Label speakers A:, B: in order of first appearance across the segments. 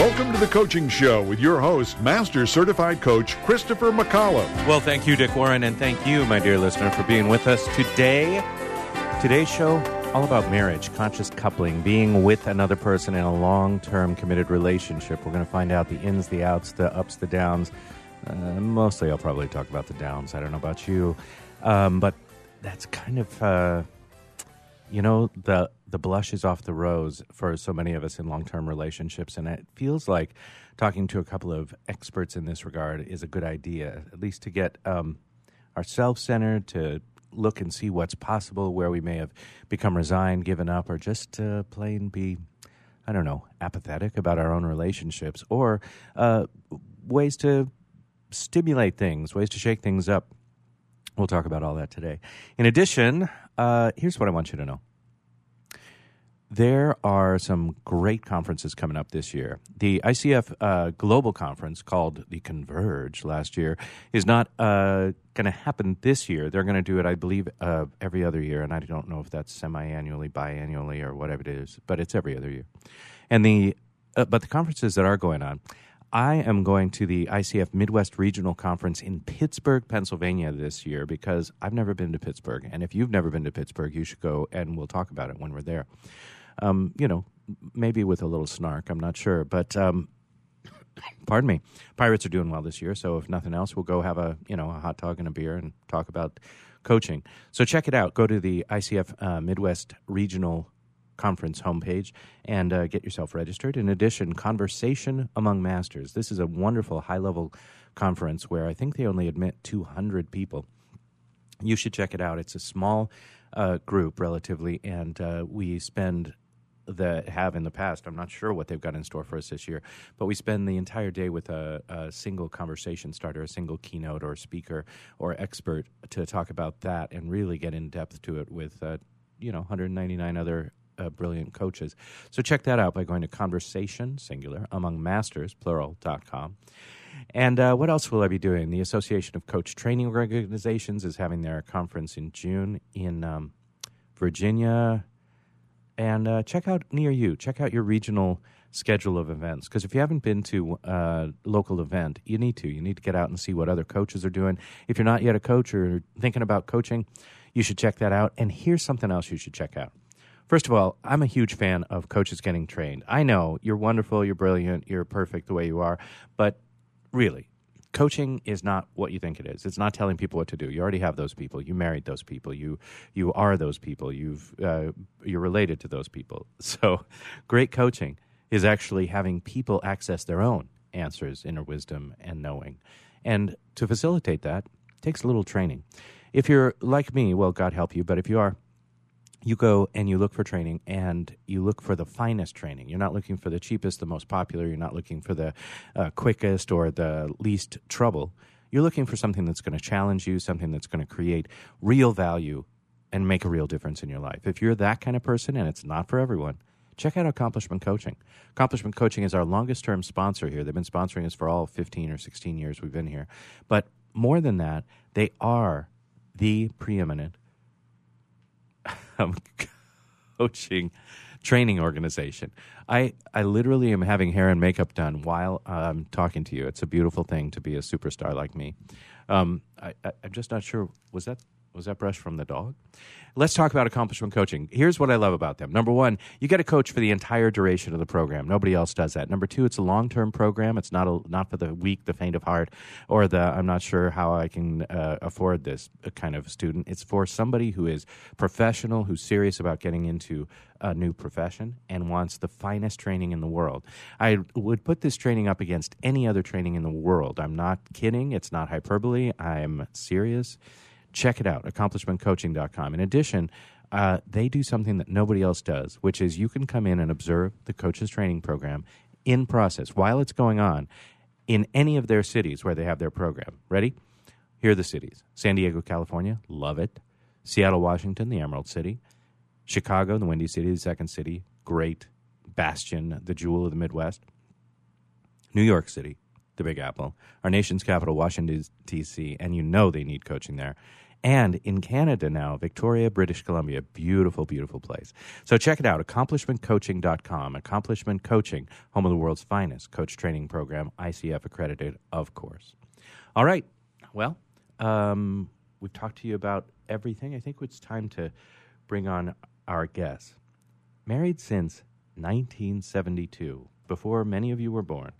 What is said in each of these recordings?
A: Welcome to the Coaching Show with your host, Master Certified Coach Christopher McAuliffe.
B: Well, thank you, Dick Warren, and thank you, my dear listener, for being with us today. Today's show, all about marriage, conscious coupling, being with another person in a long term committed relationship. We're going to find out the ins, the outs, the ups, the downs. Uh, mostly, I'll probably talk about the downs. I don't know about you. Um, but that's kind of. Uh, you know the the blush is off the rose for so many of us in long term relationships, and it feels like talking to a couple of experts in this regard is a good idea, at least to get um, ourselves centered, to look and see what's possible, where we may have become resigned, given up, or just plain be, I don't know, apathetic about our own relationships, or uh, ways to stimulate things, ways to shake things up. We'll talk about all that today. In addition, uh, here's what I want you to know. There are some great conferences coming up this year. The ICF uh, Global Conference, called the Converge last year, is not uh, going to happen this year. They're going to do it, I believe, uh, every other year, and I don't know if that's semi-annually, biannually, or whatever it is, but it's every other year. And the uh, but the conferences that are going on, I am going to the ICF Midwest Regional Conference in Pittsburgh, Pennsylvania this year because I've never been to Pittsburgh. And if you've never been to Pittsburgh, you should go and we'll talk about it when we're there. Um, you know, maybe with a little snark, I'm not sure. But um, pardon me, Pirates are doing well this year. So if nothing else, we'll go have a, you know, a hot dog and a beer and talk about coaching. So check it out. Go to the ICF uh, Midwest Regional conference homepage and uh, get yourself registered. In addition, Conversation Among Masters. This is a wonderful high level conference where I think they only admit 200 people. You should check it out. It's a small uh, group, relatively, and uh, we spend that have in the past. I'm not sure what they've got in store for us this year, but we spend the entire day with a, a single conversation starter, a single keynote or speaker or expert to talk about that and really get in depth to it with, uh, you know, 199 other uh, brilliant coaches. So check that out by going to conversation, singular, among masters, plural.com. And uh, what else will I be doing? The Association of Coach Training Organizations is having their conference in June in um, Virginia. And uh, check out near you, check out your regional schedule of events. Because if you haven't been to a local event, you need to. You need to get out and see what other coaches are doing. If you're not yet a coach or thinking about coaching, you should check that out. And here's something else you should check out. First of all, I'm a huge fan of coaches getting trained. I know you're wonderful, you're brilliant, you're perfect the way you are, but really, coaching is not what you think it is. It's not telling people what to do. You already have those people. You married those people. You you are those people. You've uh, you're related to those people. So, great coaching is actually having people access their own answers, inner wisdom, and knowing. And to facilitate that takes a little training. If you're like me, well, God help you. But if you are you go and you look for training and you look for the finest training. You're not looking for the cheapest, the most popular. You're not looking for the uh, quickest or the least trouble. You're looking for something that's going to challenge you, something that's going to create real value and make a real difference in your life. If you're that kind of person, and it's not for everyone, check out Accomplishment Coaching. Accomplishment Coaching is our longest term sponsor here. They've been sponsoring us for all 15 or 16 years we've been here. But more than that, they are the preeminent um, coaching training organization. I, I literally am having hair and makeup done while I'm talking to you. It's a beautiful thing to be a superstar like me. Um, I, I, I'm just not sure. Was that was that brush from the dog? Let's talk about accomplishment coaching. Here's what I love about them. Number one, you get a coach for the entire duration of the program. Nobody else does that. Number two, it's a long term program. It's not a, not for the weak, the faint of heart, or the I'm not sure how I can uh, afford this kind of student. It's for somebody who is professional, who's serious about getting into a new profession and wants the finest training in the world. I would put this training up against any other training in the world. I'm not kidding. It's not hyperbole. I'm serious check it out, accomplishmentcoaching.com. In addition, uh, they do something that nobody else does, which is you can come in and observe the coach's training program in process while it's going on in any of their cities where they have their program. Ready? Here are the cities San Diego, California, love it. Seattle, Washington, the Emerald City. Chicago, the Windy City, the second city, great. Bastion, the jewel of the Midwest. New York City, the Big Apple. Our nation's capital, Washington, D.C., and you know they need coaching there. And in Canada now, Victoria, British Columbia, beautiful, beautiful place. So check it out, accomplishmentcoaching.com. Accomplishment Coaching, home of the world's finest coach training program, ICF accredited, of course. All right. Well, um, we've talked to you about everything. I think it's time to bring on our guest. Married since 1972, before many of you were born.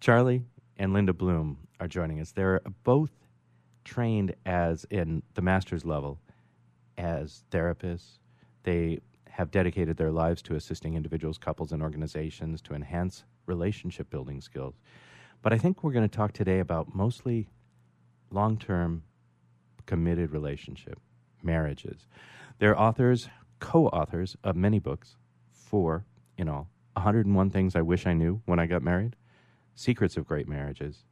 B: Charlie and Linda Bloom are joining us. They're both trained as in the master's level as therapists. They have dedicated their lives to assisting individuals, couples, and organizations to enhance relationship building skills. But I think we're going to talk today about mostly long term committed relationship, marriages. They're authors, co authors of many books, four in all 101 Things I Wish I Knew When I Got Married, Secrets of Great Marriages,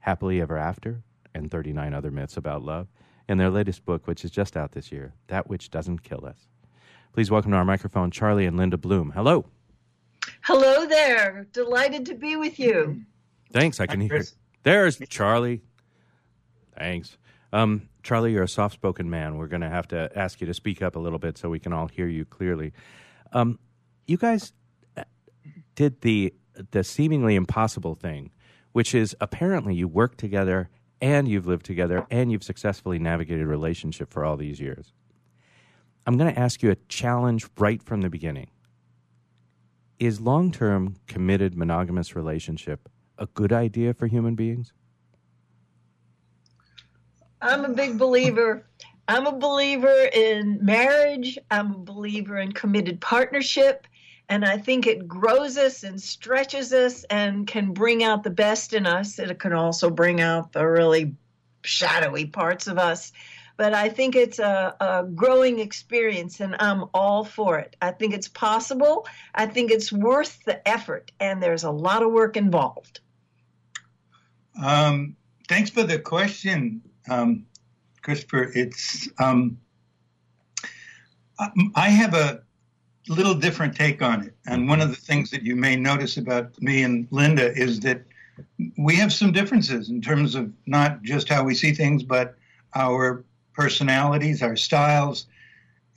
B: Happily Ever After, and 39 Other Myths About Love, and their latest book, which is just out this year, That Which Doesn't Kill Us. Please welcome to our microphone Charlie and Linda Bloom. Hello.
C: Hello there. Delighted to be with you.
B: Thanks. I can hear. There's Charlie. Thanks. Um, Charlie, you're a soft spoken man. We're going to have to ask you to speak up a little bit so we can all hear you clearly. Um, you guys uh, did the the seemingly impossible thing, which is apparently you work together and you've lived together and you've successfully navigated a relationship for all these years. I'm going to ask you a challenge right from the beginning. Is long term committed monogamous relationship a good idea for human beings?
C: I'm a big believer. I'm a believer in marriage. I'm a believer in committed partnership. And I think it grows us and stretches us and can bring out the best in us. It can also bring out the really shadowy parts of us. But I think it's a, a growing experience, and I'm all for it. I think it's possible. I think it's worth the effort, and there's a lot of work involved.
D: Um, thanks for the question, um, Christopher. It's um, I have a little different take on it, and one of the things that you may notice about me and Linda is that we have some differences in terms of not just how we see things, but our personalities, our styles,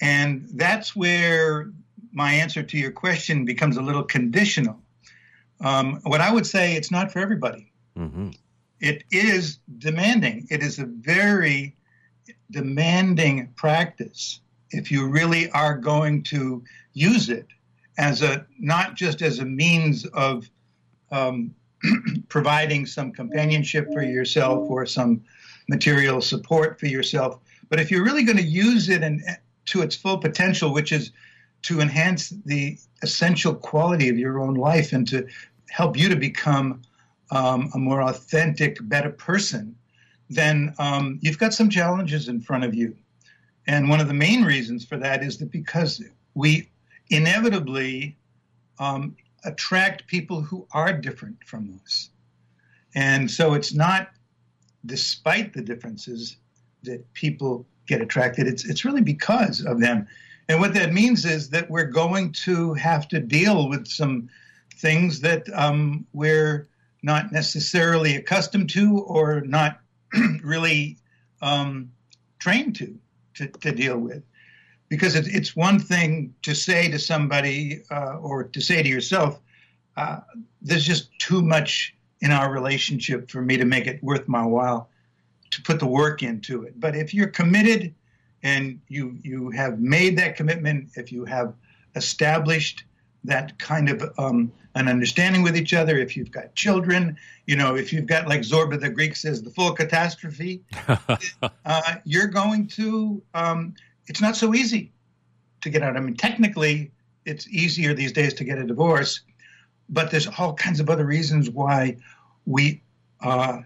D: and that's where my answer to your question becomes a little conditional. Um, what I would say, it's not for everybody. Mm-hmm it is demanding. It is a very demanding practice if you really are going to use it as a not just as a means of um, providing some companionship for yourself or some material support for yourself, but if you're really going to use it and to its full potential, which is to enhance the essential quality of your own life and to help you to become um, a more authentic, better person, then um, you've got some challenges in front of you. And one of the main reasons for that is that because we inevitably um, attract people who are different from us. And so it's not despite the differences that people get attracted, it's, it's really because of them. And what that means is that we're going to have to deal with some things that um, we're not necessarily accustomed to or not really um, trained to, to, to deal with. Because it, it's one thing to say to somebody uh, or to say to yourself, uh, there's just too much in our relationship for me to make it worth my while to put the work into it. But if you're committed and you you have made that commitment, if you have established that kind of um, an understanding with each other. If you've got children, you know, if you've got, like Zorba the Greek says, the full catastrophe, uh, you're going to, um, it's not so easy to get out. I mean, technically, it's easier these days to get a divorce, but there's all kinds of other reasons why we uh,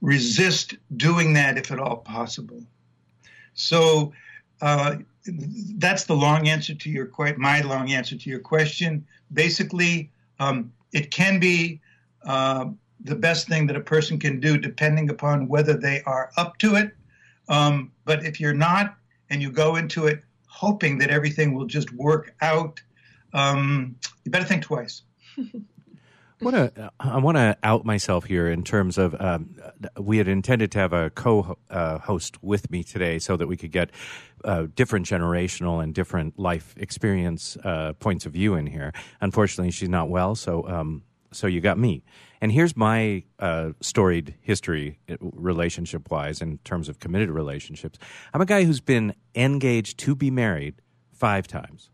D: resist doing that if at all possible. So, uh, that's the long answer to your my long answer to your question. Basically, um, it can be uh, the best thing that a person can do, depending upon whether they are up to it. Um, but if you're not, and you go into it hoping that everything will just work out, um, you better think twice.
B: wanna, I want to out myself here in terms of um, we had intended to have a co uh, with me today so that we could get uh, different generational and different life experience uh, points of view in here. Unfortunately, she's not well, so um, so you got me. And here's my uh, storied history, relationship wise, in terms of committed relationships. I'm a guy who's been engaged to be married five times.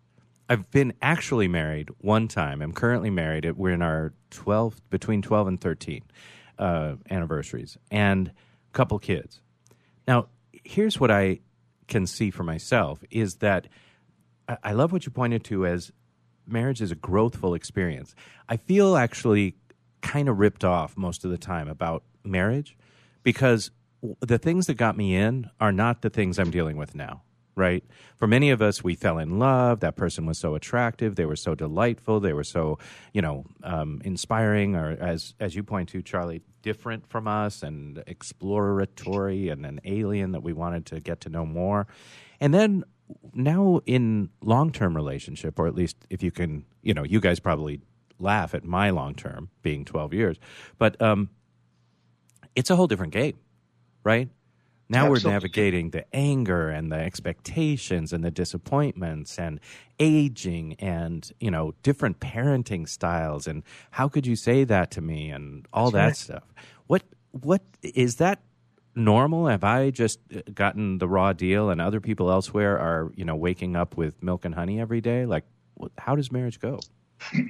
B: I've been actually married one time. I'm currently married. We're in our 12, between 12 and 13 uh, anniversaries, and a couple kids. Now, here's what I can see for myself is that I, I love what you pointed to as marriage is a growthful experience. I feel actually kind of ripped off most of the time about marriage because the things that got me in are not the things I'm dealing with now right? For many of us, we fell in love. That person was so attractive. They were so delightful. They were so, you know, um, inspiring, or as as you point to, Charlie, different from us and exploratory and an alien that we wanted to get to know more. And then now in long term relationship, or at least if you can, you know, you guys probably laugh at my long term being twelve years, but um, it's a whole different game, right? Now Absolutely. we're navigating the anger and the expectations and the disappointments and aging and, you know, different parenting styles and how could you say that to me and all That's that right. stuff. What what is that normal? Have I just uh, gotten the raw deal and other people elsewhere are, you know, waking up with milk and honey every day? Like how does marriage go?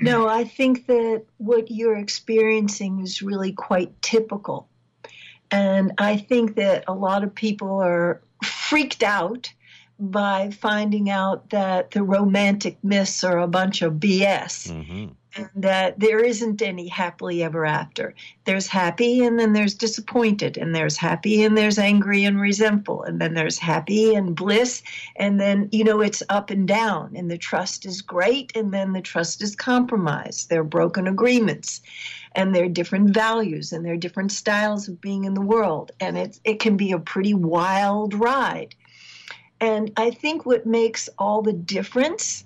C: No, I think that what you're experiencing is really quite typical and I think that a lot of people are freaked out by finding out that the romantic myths are a bunch of BS. Mm-hmm. And that there isn't any happily ever after. There's happy, and then there's disappointed, and there's happy, and there's angry and resentful, and then there's happy and bliss, and then, you know, it's up and down, and the trust is great, and then the trust is compromised. There are broken agreements and there are different values and there are different styles of being in the world. And it, it can be a pretty wild ride. And I think what makes all the difference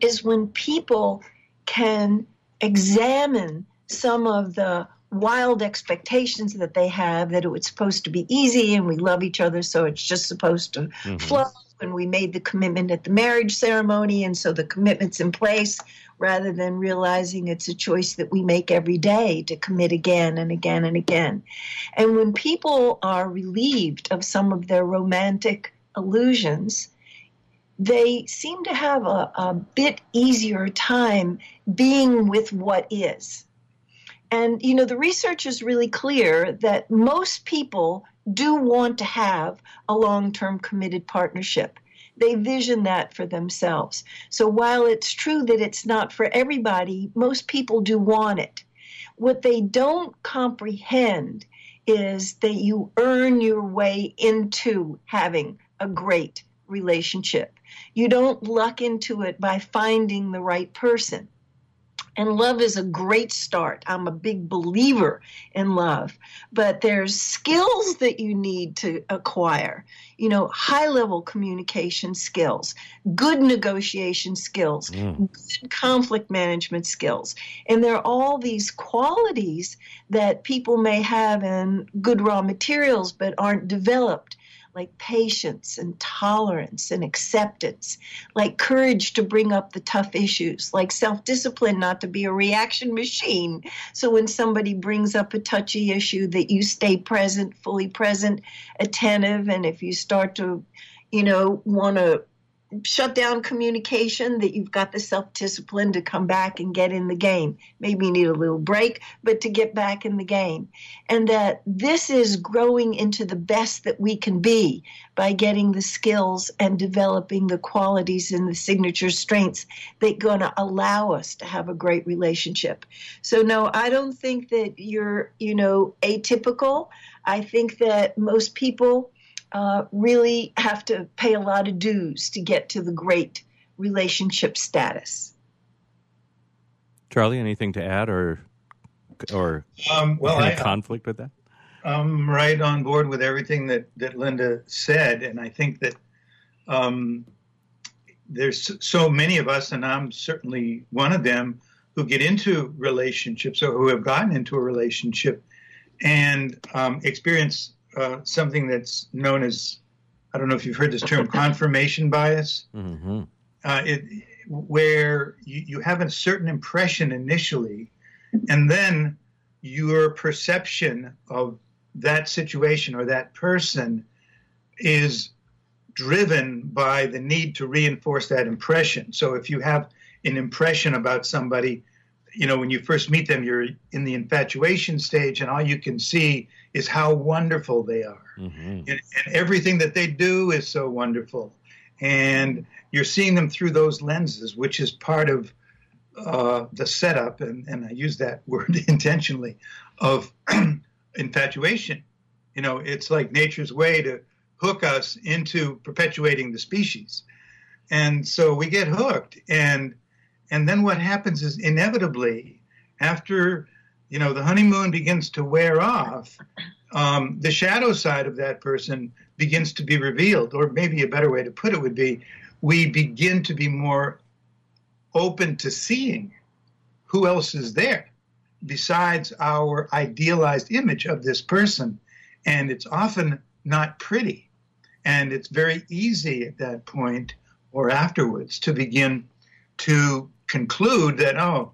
C: is when people can examine some of the wild expectations that they have that it was supposed to be easy and we love each other so it's just supposed to mm-hmm. flow and we made the commitment at the marriage ceremony and so the commitment's in place rather than realizing it's a choice that we make every day to commit again and again and again. And when people are relieved of some of their romantic illusions, they seem to have a, a bit easier time being with what is. And, you know, the research is really clear that most people do want to have a long term committed partnership. They vision that for themselves. So while it's true that it's not for everybody, most people do want it. What they don't comprehend is that you earn your way into having a great relationship. You don't luck into it by finding the right person. And love is a great start. I'm a big believer in love, but there's skills that you need to acquire. You know, high level communication skills, good negotiation skills, mm. good conflict management skills. And there are all these qualities that people may have in good raw materials but aren't developed like patience and tolerance and acceptance, like courage to bring up the tough issues, like self discipline not to be a reaction machine. So when somebody brings up a touchy issue, that you stay present, fully present, attentive, and if you start to, you know, want to shut down communication, that you've got the self discipline to come back and get in the game. Maybe you need a little break, but to get back in the game. And that this is growing into the best that we can be by getting the skills and developing the qualities and the signature strengths that going to allow us to have a great relationship. So no, I don't think that you're, you know, atypical. I think that most people uh, really have to pay a lot of dues to get to the great relationship status.
B: Charlie, anything to add or or
D: Um, well,
B: in
D: I,
B: conflict with that?
D: I'm right on board with everything that, that Linda said, and I think that um, there's so many of us, and I'm certainly one of them, who get into relationships or who have gotten into a relationship and um, experience uh, something that's known as I don't know if you've heard this term confirmation bias.
B: hmm
D: uh, it, where you, you have a certain impression initially, and then your perception of that situation or that person is driven by the need to reinforce that impression. So if you have an impression about somebody, you know, when you first meet them, you're in the infatuation stage, and all you can see is how wonderful they are
B: hmm
D: and, and everything that they do is so wonderful. And you're seeing them through those lenses, which is part of uh, the setup, and, and I use that word intentionally, of infatuation. You know, it's like nature's way to hook us into perpetuating the species. And so we get hooked. And and then what happens is inevitably, after you know the honeymoon begins to wear off, um, the shadow side of that person begins to be revealed. Or maybe a better way to put it would be, we begin to be more open to seeing who else is there besides our idealized image of this person. And it's often not pretty. And it's very easy at that point or afterwards to begin to conclude that, oh,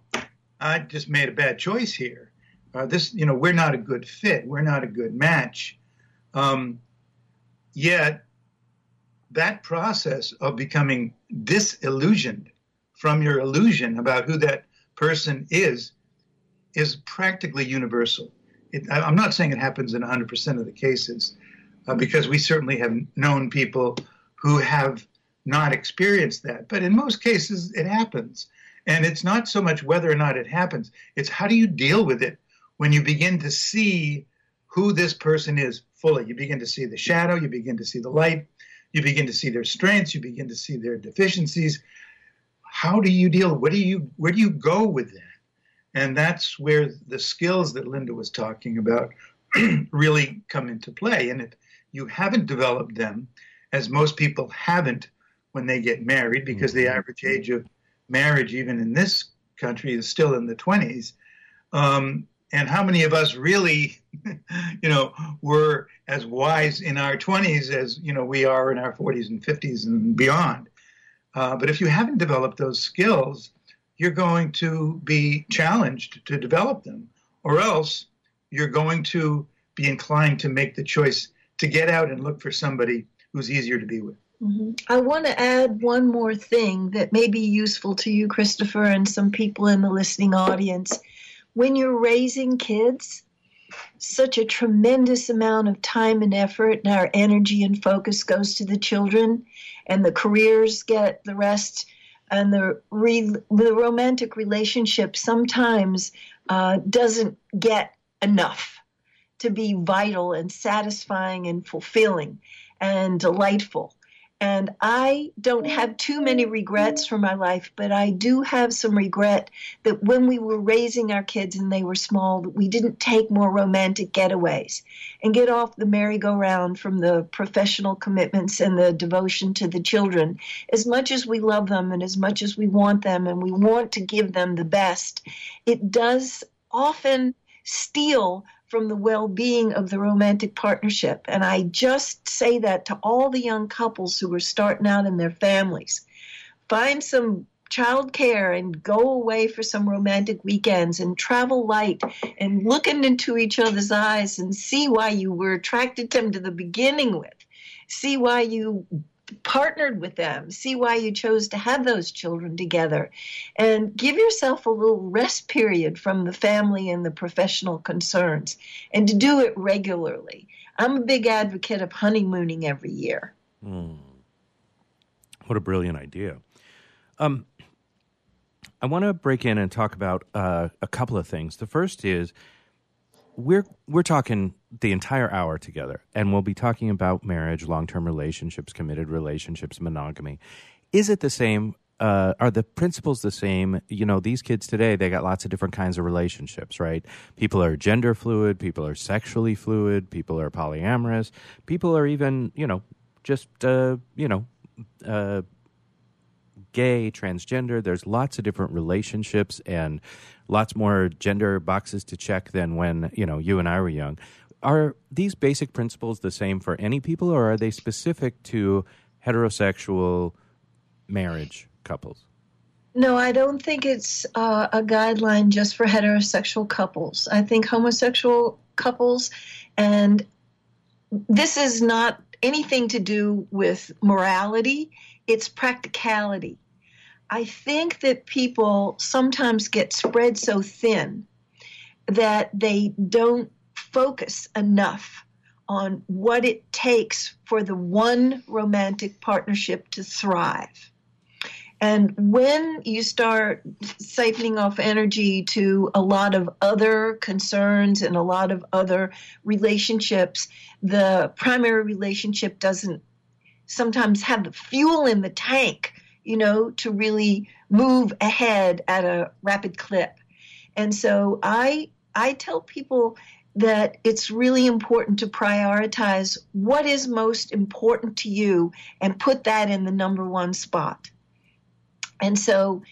D: I just made a bad choice here. Uh, this, you know, we're not a good fit. We're not a good match. Um, yet, that process of becoming disillusioned from your illusion about who that person is is practically universal. It, I'm not saying it happens in 100% of the cases, uh, because we certainly have known people who have not experienced that. But in most cases, it happens. And it's not so much whether or not it happens, it's how do you deal with it when you begin to see who this person is fully. You begin to see the shadow, you begin to see the light, you begin to see their strengths, you begin to see their deficiencies. How do you deal? Where do you where do you go with that? And that's where the skills that Linda was talking about really come into play. And if you haven't developed them, as most people haven't when they get married, because the mm-hmm. average age of marriage, even in this country, is still in the 20s. Um, and how many of us really, you know, were as wise in our 20s as, you know, we are in our 40s and 50s and beyond? Uh, but if you haven't developed those skills, you're going to be challenged to develop them, or else you're going to be inclined to make the choice to get out and look for somebody who's easier to be with.
C: Mhm. I want to add one more thing that may be useful to you, Christopher, and some people in the listening audience. When you're raising kids, such a tremendous amount of time and effort and our energy and focus goes to the children, and the careers get the rest, and the re- the romantic relationship sometimes uh, doesn't get enough to be vital and satisfying and fulfilling and delightful. And I don't mm. have too many regrets for my life, but I do have some regret that when we were raising our kids and they were small, that we didn't take more romantic getaways and get off the merry-go-round from the professional commitments and the devotion to the children. As much as we love them and as much as we want them and we want to give them the best, it does often steal from the well being of the romantic partnership. And I just say that to all the young couples who are starting out in their families. Find some child care and go away for some romantic weekends and travel light and looking into each other's eyes and see why you were attracted to them to the beginning with. See why you partnered with them, see why you chose to have those children together, and give yourself a little rest period from the family and the professional concerns, and to do it regularly. I'm a big advocate of honeymooning every year.
B: What a brilliant idea. Um, I want to break in and talk about uh, a couple of things. The first is we're we're talking the entire hour together, and we'll be talking about marriage, long term relationships, committed relationships, monogamy. Is it the same uh, are the principles the same? You know, these kids today, they got lots of different kinds of relationships, right? People are gender fluid, people are sexually fluid, people are polyamorous, people are even, you know, just, uh, you know, uh, gay, transgender. There's lots of different relationships and lots more gender boxes to check than when, you know, you and I were young. Are these basic principles the same for any people or are they specific to heterosexual marriage couples?
C: No, I don't think it's uh, a guideline just for heterosexual couples. I think homosexual couples, and this is not anything to do with morality, it's practicality. I think that people sometimes get spread so thin that they don't focus enough on what it takes for the one romantic partnership to thrive. And when you start siphoning off energy to a lot of other concerns and a lot of other relationships, the primary relationship doesn't sometimes have the fuel in the tank, you know, to really move ahead at a rapid clip. And so I I tell people that it's really important to prioritize what is most important to you and put that in the number one spot. And so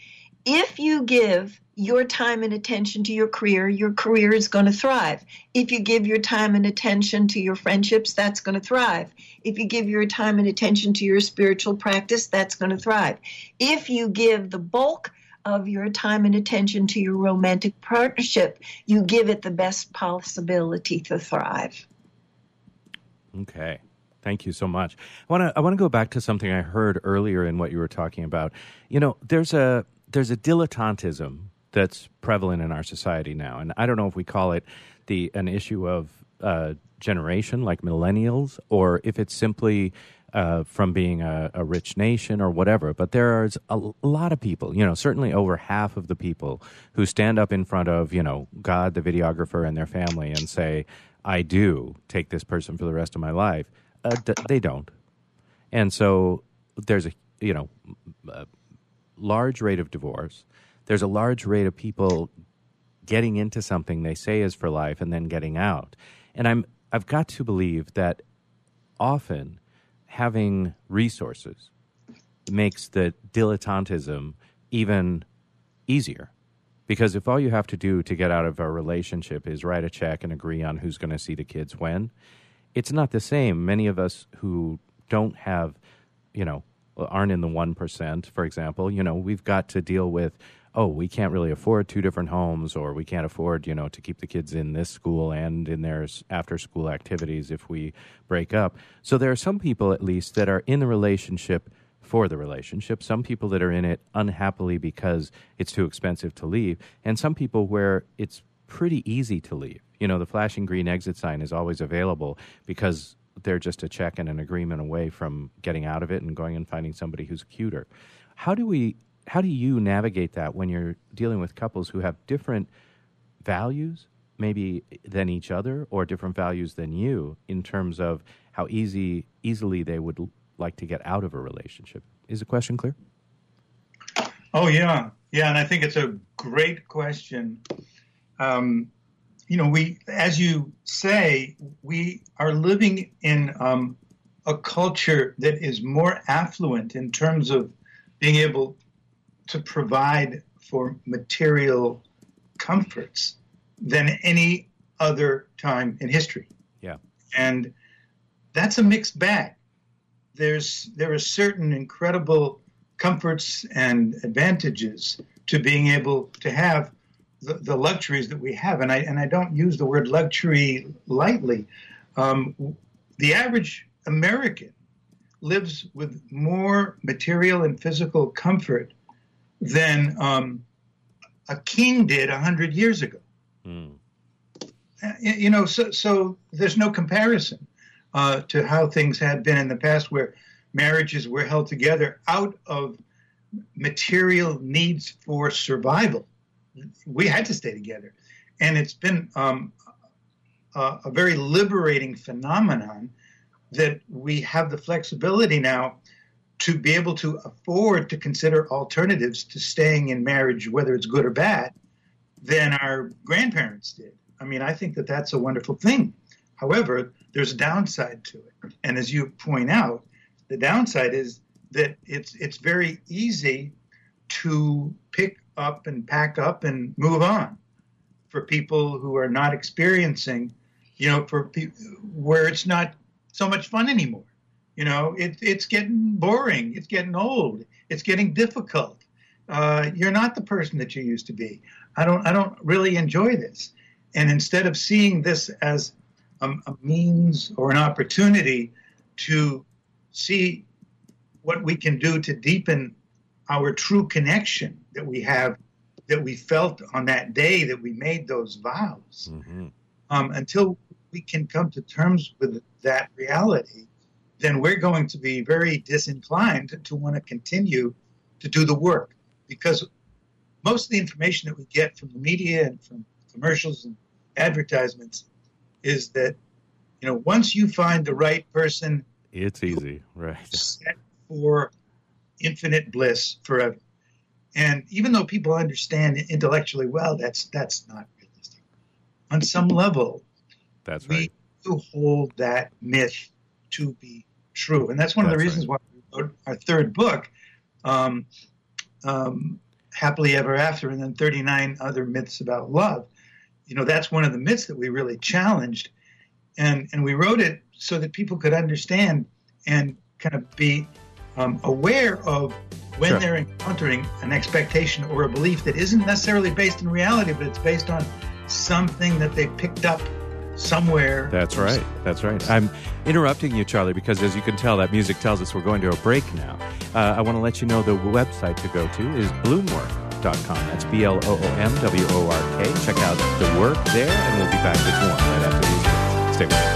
C: if you give your time and attention to your career, your career is going to thrive. If you give your time and attention to your friendships, that's going to thrive. If you give your time and attention to your spiritual practice, that's going to thrive. If you give the bulk of your time and attention to your romantic partnership, you give it the best possibility to thrive.
B: Okay. Thank you so much. I want to I want to go back to something I heard earlier in what you were talking about. You know, there's a there's a dilettantism that's prevalent in our society now, and I don't know if we call it the an issue of uh, generation like millennials, or if it's simply uh, from being a, a, rich nation or whatever. But there's a, a, lot of people, you know, certainly over half of the people who stand up in front of, you know, God, the videographer, and their family and say, I do take this person for the rest of my life uh, d- they don't, and so there's a you know a large rate of divorce. There's a large rate of people getting into something they say is for life and then getting out. And I'm I've got to believe that often having resources makes the dilettantism even easier. Because if all you have to do to get out of a relationship is write a check and agree on who's going to see the kids when, it's not the same. Many of us who don't have, you know, aren't in the 1%, for example, you know, we've got to deal with, oh, we can't really afford two different homes or we can't afford, you know, to keep the kids in this school and in their after school activities if we break up. So there are some people, at least, that are in the relationship for the relationship, some people that are in it unhappily because it's too expensive to leave, and some people where it's pretty easy to leave you know, the flashing green exit sign is always available because they're just a check and an agreement away from getting out of it and going and finding somebody who's cuter. How do we how do you navigate that when you're dealing with couples who have different values maybe than each other or different values than you in terms of how easy easily they would like to get out of a relationship? Is the question clear?
D: Oh yeah, yeah, and I think it's a great question. Um, you know, we, as you say, we are living in um, a culture that is more affluent in terms of being able to provide for material comforts than any other time in history.
B: Yeah.
D: And that's a mixed bag. There's there are certain incredible comforts and advantages to being able to have the, the, luxuries that we have, and I and I don't use the word luxury lightly. Um, the average American lives with more material and physical comfort than um, a king did a hundred years ago. Mm. You know, so so there's no comparison uh, to how things had been in the past, where marriages were held together out of material needs for survival we had to stay together. And it's been um, a, a very liberating phenomenon that we have the flexibility now to be able to afford to consider alternatives to staying in marriage, whether it's good or bad, than our grandparents did. I mean, I think that that's a wonderful thing. However, there's a downside to it. And as you point out, the downside is that it's it's very easy to pick up and pack up and move on for people who are not experiencing, you know, for people where it's not so much fun anymore. You know, it, it's getting boring. It's getting old. It's getting difficult. Uh, you're not the person that you used to be. I don't. I don't really enjoy this. And instead of seeing this as a, a means or an opportunity to see what we can do to deepen our true connection that we have, that we felt on that day that we made those vows,
B: Mm-hmm.
D: um, until we can come to terms with that reality, then we're going to be very disinclined to, want to continue to do the work because most of the information that we get from the media and from commercials and advertisements is that you know once you find the right person
B: It's easy, right?
D: set for infinite bliss forever and even though people understand intellectually well that's that's not realistic on some level
B: That's
D: we
B: right.
D: do hold that myth to be true. And that's one of the
B: That's
D: reasons why we wrote our third book um, um, happily ever after and then 39 other myths about love. You know that's one of the myths that we really challenged. And and we wrote it so that people could understand and kind of be um, aware of when
B: Sure.
D: they're encountering an expectation or a belief that isn't necessarily based in reality but it's based on something that they picked up somewhere
B: That's right. That's right. I'm interrupting you, Charlie, because as you can tell, that music tells us we're going to a break now. Uh, I want to let you know the website to go to is bloomwork.com. That's B L O O M W O R K. Check out the work there, and we'll be back with more right after these. Stay with us.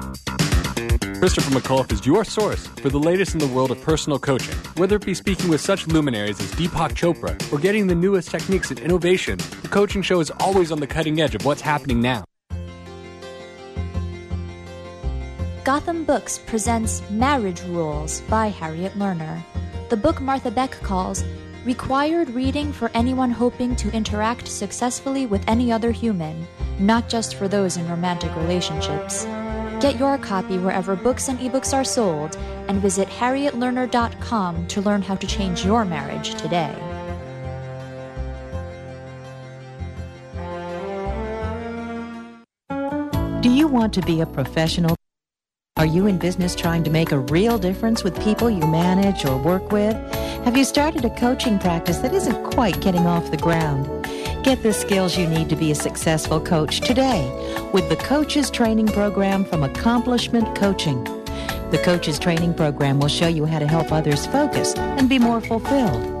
E: Christopher McAuliffe is your source for the latest in the world of personal coaching. Whether it be speaking with such luminaries as Deepak Chopra or getting the newest techniques and innovation, the coaching show is always on the cutting edge of what's happening now.
F: Gotham Books presents Marriage Rules by Harriet Lerner. The book Martha Beck calls required reading for anyone hoping to interact successfully with any other human, not just for those in romantic relationships. Get your copy wherever books and ebooks are sold and visit harrietlerner.com to learn how to change your marriage today.
G: Do you want to be a professional? Are you in business trying to make a real difference with people you manage or work with? Have you started a coaching practice that isn't quite getting off the ground? Get the skills you need to be a successful coach today with the Coaches Training Program from Accomplishment Coaching. The Coaches Training Program will show you how to help others focus and be more fulfilled.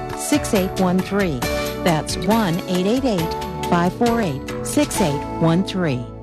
G: 6813. That's 1 888 548 6813.